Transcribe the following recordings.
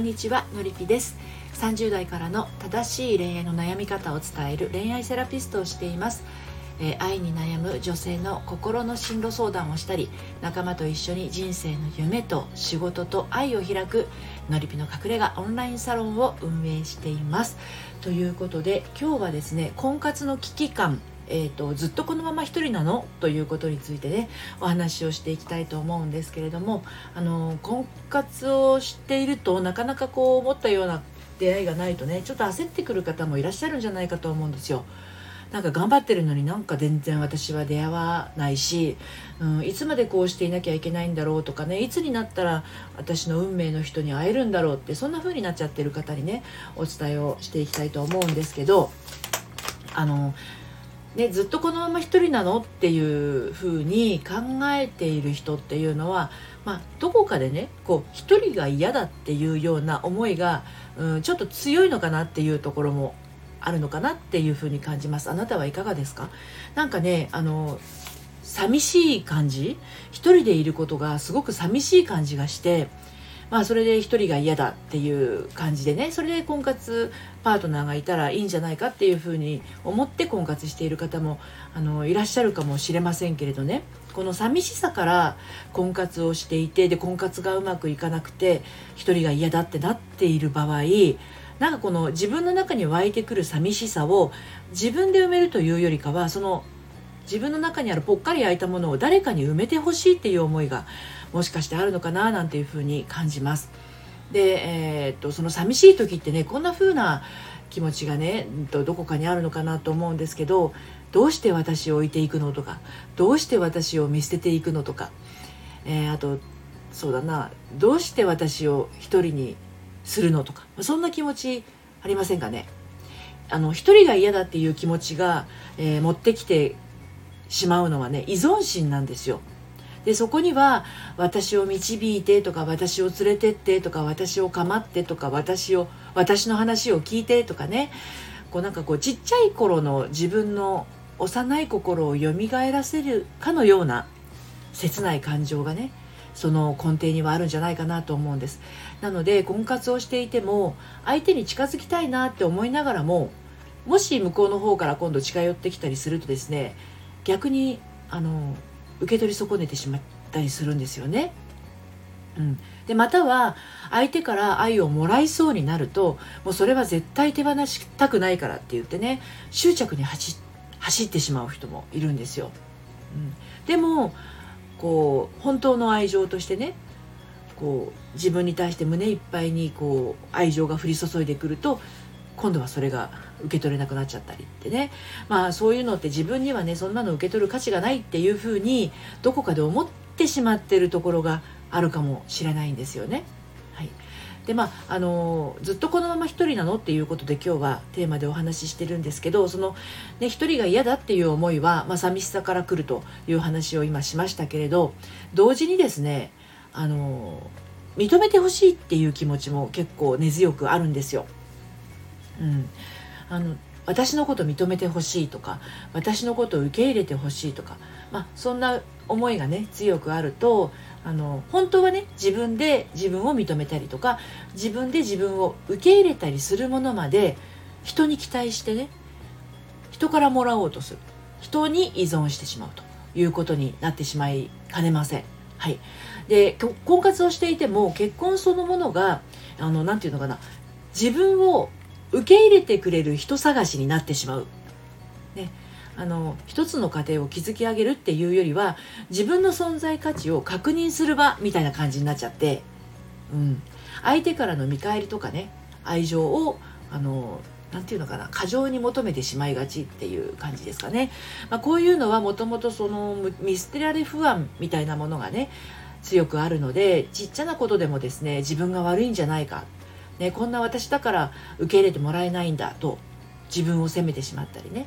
んにちはのりぴです。30代からの正しい恋愛の悩み方を伝える恋愛セラピストをしています、えー愛に悩む女性の心の進路相談をしたり仲間と一緒に人生の夢と仕事と愛を開くのりぴの隠れ家オンラインサロンを運営しています。ということで今日はですね婚活の危機感えーと、ずっとこのまま一人なの？ということについてねお話をしていきたいと思うんですけれどもあの婚活をしているとなかなかこう思ったような出会いがないとねちょっと焦ってくる方もいらっしゃるんじゃないかと思うんですよ。なんか頑張ってるのになんか全然私は出会わないし、うん、いつまでこうしていなきゃいけないんだろうとかねいつになったら私の運命の人に会えるんだろうってそんな風になっちゃってる方にねお伝えをしていきたいと思うんですけどあのね、ずっとこのまま一人なのっていうふうに考えている人っていうのは、まあ、どこかでねこう一人が嫌だっていうような思いが、うん、ちょっと強いのかなっていうところもあるのかなっていうふうに感じます。あなたはいかがですか？なんかねあの寂しい感じ？一人でいることがすごく寂しい感じがしてまあそれで一人が嫌だっていう感じでねそれで婚活パートナーがいたらいいんじゃないかっていうふうに思って婚活している方もあのいらっしゃるかもしれませんけれどね。この寂しさから婚活をしていてで婚活がうまくいかなくて一人が嫌だってなっている場合なんかこの自分の中に湧いてくる寂しさを自分で埋めるというよりかはその自分の中にあるぽっかり開いたものを誰かに埋めてほしいっていう思いがもしかしてあるのかななんていうふうに感じます。で、えーっとその寂しい時ってねこんな風な気持ちがねどこかにあるのかなと思うんですけどどうして私を置いていくのとかどうして私を見捨てていくのとか、えーあとそうだなどうして私を一人にするのとかそんな気持ちありませんかねあの一人が嫌だっていう気持ちが、えー持ってきてしまうのはね依存心なんですよ。でそこには私を導いてとか私を連れてってとか私を構ってとか私を私の話を聞いてとかねこうなんかこうちっちゃい頃の自分の幼い心を蘇らせるかのような切ない感情がねその根底にはあるんじゃないかなと思うんですなので婚活をしていても相手に近づきたいなって思いながらももし向こうの方から今度近寄ってきたりするとですね逆にあの受け取り損ねてしまったりするんですよね。うん、でまたは相手から愛をもらいそうになるともうそれは絶対手放したくないからって言ってね執着に走走ってしまう人もいるんですよ。うん、でもこう本当の愛情としてねこう自分に対して胸いっぱいにこう愛情が降り注いでくると今度はそれが受け取れなくなっちゃったりってねまあそういうのって自分にはねそんなの受け取る価値がないっていうふうにどこかで思ってしまってるところがあるかもしれないんですよね。はいでまあ、あのずっとこのまま一人なのっていうことで今日はテーマでお話ししてるんですけどその、ね、一人が嫌だっていう思いは、まあ、寂しさから来るという話を今しましたけれど同時にですねあの認めてほしいっていう気持ちも結構根強くあるんですよ。うん、あの私のこと認めてほしいとか私のことを受け入れてほしいとか、まあ、そんな思いがね強くあるとあの本当はね自分で自分を認めたりとか自分で自分を受け入れたりするものまで人に期待してね人からもらおうとする。人に依存してしまうということになってしまいかねません。はい、で婚活をしていても結婚そのものがあのなていうのかな自分を受け入れてくれる人探しになってしまう。ね、あの一つの家庭を築き上げるっていうよりは自分の存在価値を確認する場みたいな感じになっちゃって、うん、相手からの見返りとかね愛情をあのなんていうのかな過剰に求めてしまいがちっていう感じですかね、まあ、こういうのはもともとその見捨てられ不安みたいなものがね強くあるのでちっちゃなことでもですね自分が悪いんじゃないかね、こんな私だから受け入れてもらえないんだと自分を責めてしまったりね、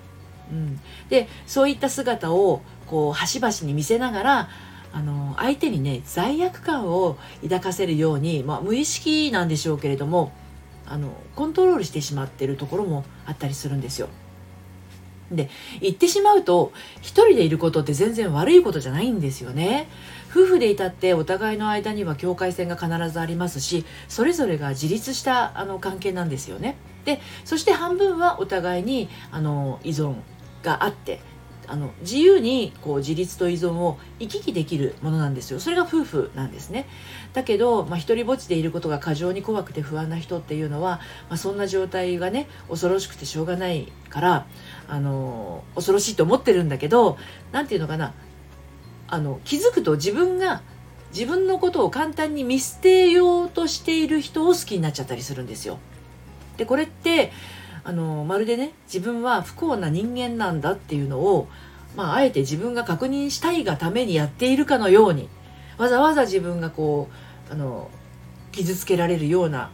うん、でそういった姿をこう端々に見せながらあの相手にね罪悪感を抱かせるように、まあ、無意識なんでしょうけれどもあのコントロールしてしまってるところもあったりするんですよ。で言ってしまうと一人でいることって全然悪いことじゃないんですよね。夫婦でいたってお互いの間には境界線が必ずありますしそれぞれが自立したあの関係なんですよね。でそして半分はお互いにあの依存があってあの自由にこう自立と依存を行き来できるものなんですよ。それが夫婦なんですね。だけど、まあ、一人ぼっちでいることが過剰に怖くて不安な人っていうのは、まあ、そんな状態がね恐ろしくてしょうがないからあの恐ろしいと思ってるんだけど何て言うのかな。あの気づくと自分が自分のことを簡単に見捨てようとしている人を好きになっちゃったりするんですよ。でこれってあのまるでね自分は不幸な人間なんだっていうのを、まあ、あえて自分が確認したいがためにやっているかのようにわざわざ自分がこうあの傷つけられるような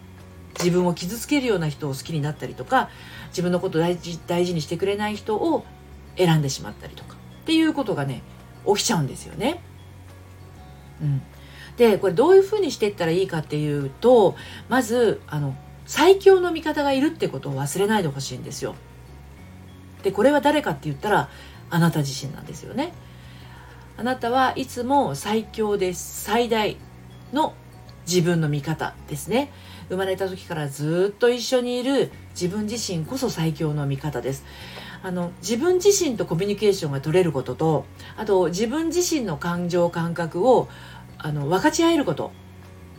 自分を傷つけるような人を好きになったりとか自分のこと大事大事にしてくれない人を選んでしまったりとかっていうことがね起きちゃうんですよね。うん、でこれどういうふうにしていったらいいかっていうとまずあの最強の味方がいるってことを忘れないでほしいんですよ。でこれは誰かって言ったらあなた自身なんですよね。あなたはいつも最強で最大の自分の味方ですね。生まれた時からずっと一緒にいる自分自身こそ最強の味方です。あの自分自身とコミュニケーションが取れることとあと自分自身の感情感覚をあの分かち合えること、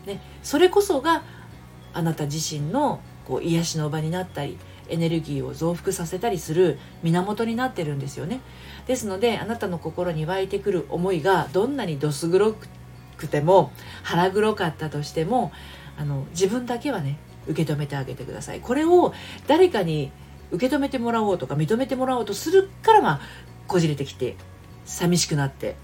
ね、それこそがあなた自身のこう癒しの場になったりエネルギーを増幅させたりする源になってるんですよね。ですのであなたの心に湧いてくる思いがどんなにどす黒くても腹黒かったとしてもあの自分だけはね受け止めてあげてください。これを誰かに受け止めてもらおうとか認めてもらおうとするからまあこじれてきて寂しくなって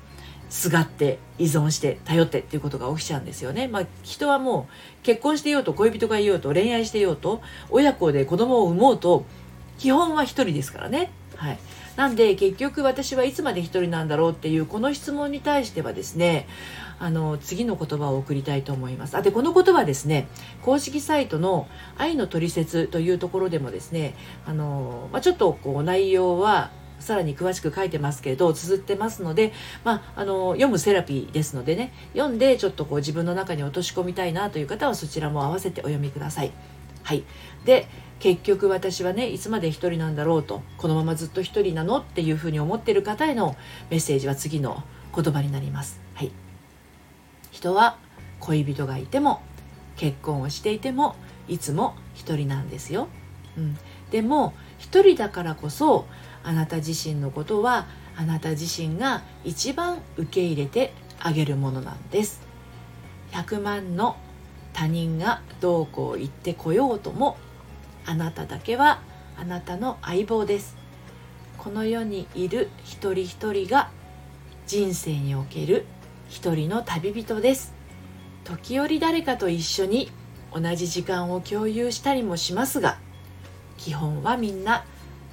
すがって依存して頼ってっていうことが起きちゃうんですよね。まあ、人はもう結婚してようと恋人がいようと恋愛してようと親子で子供を産もうと基本は一人ですからね。はい。なんで結局私はいつまで一人なんだろうっていうこの質問に対してはですねあの次の言葉を送りたいと思います。あでこの言葉ですね公式サイトの「愛のトリセツ」というところでもですねあの、まあ、ちょっとこう内容はさらに詳しく書いてますけれど綴ってますので、まあ、あの読むセラピーですのでね読んでちょっとこう自分の中に落とし込みたいなという方はそちらも合わせてお読みください。はい、で結局私はねいつまで一人なんだろうとこのままずっと一人なのっていうふうに思っている方へのメッセージは次の言葉になります。はい、人は恋人がいても結婚をしていてもいつも一人なんですよ。うん、でも一人だからこそあなた自身のことはあなた自身が一番受け入れてあげるものなんです。100万の他人がどうこう言ってこようともあなただけはあなたの相棒です。この世にいる一人一人が人生における一人の旅人です。時折誰かと一緒に同じ時間を共有したりもしますが基本はみんな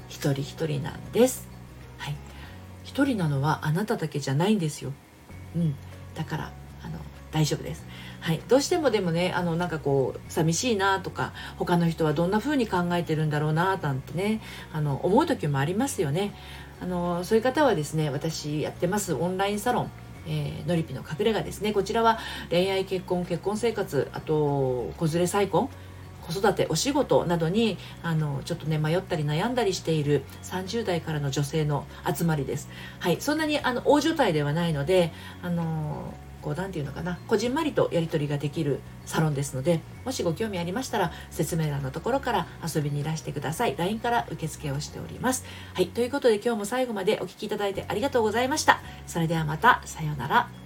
一人一人なんです。はい、一人なのはあなただけじゃないんですよ。うん、だからあの大丈夫です。はい、どうしてもでもねあのなんかこう寂しいなとか他の人はどんな風に考えてるんだろうななんてねあの思う時もありますよね。あのそういう方はですね私やってますオンラインサロンえー、のりぴの隠れ家ですねこちらは恋愛結婚結婚生活あと子連れ再婚子育てお仕事などにあのちょっとね迷ったり悩んだりしている30代からの女性の集まりです。はい、そんなにあの大所帯ではないのであのこう何て言うのかなこじんまりとやり取りができるサロンですのでもしご興味ありましたら説明欄のところから遊びにいらしてください。LINE から受付をしております。はいということで今日も最後までお聴きいただいてありがとうございました。それではまたさようなら。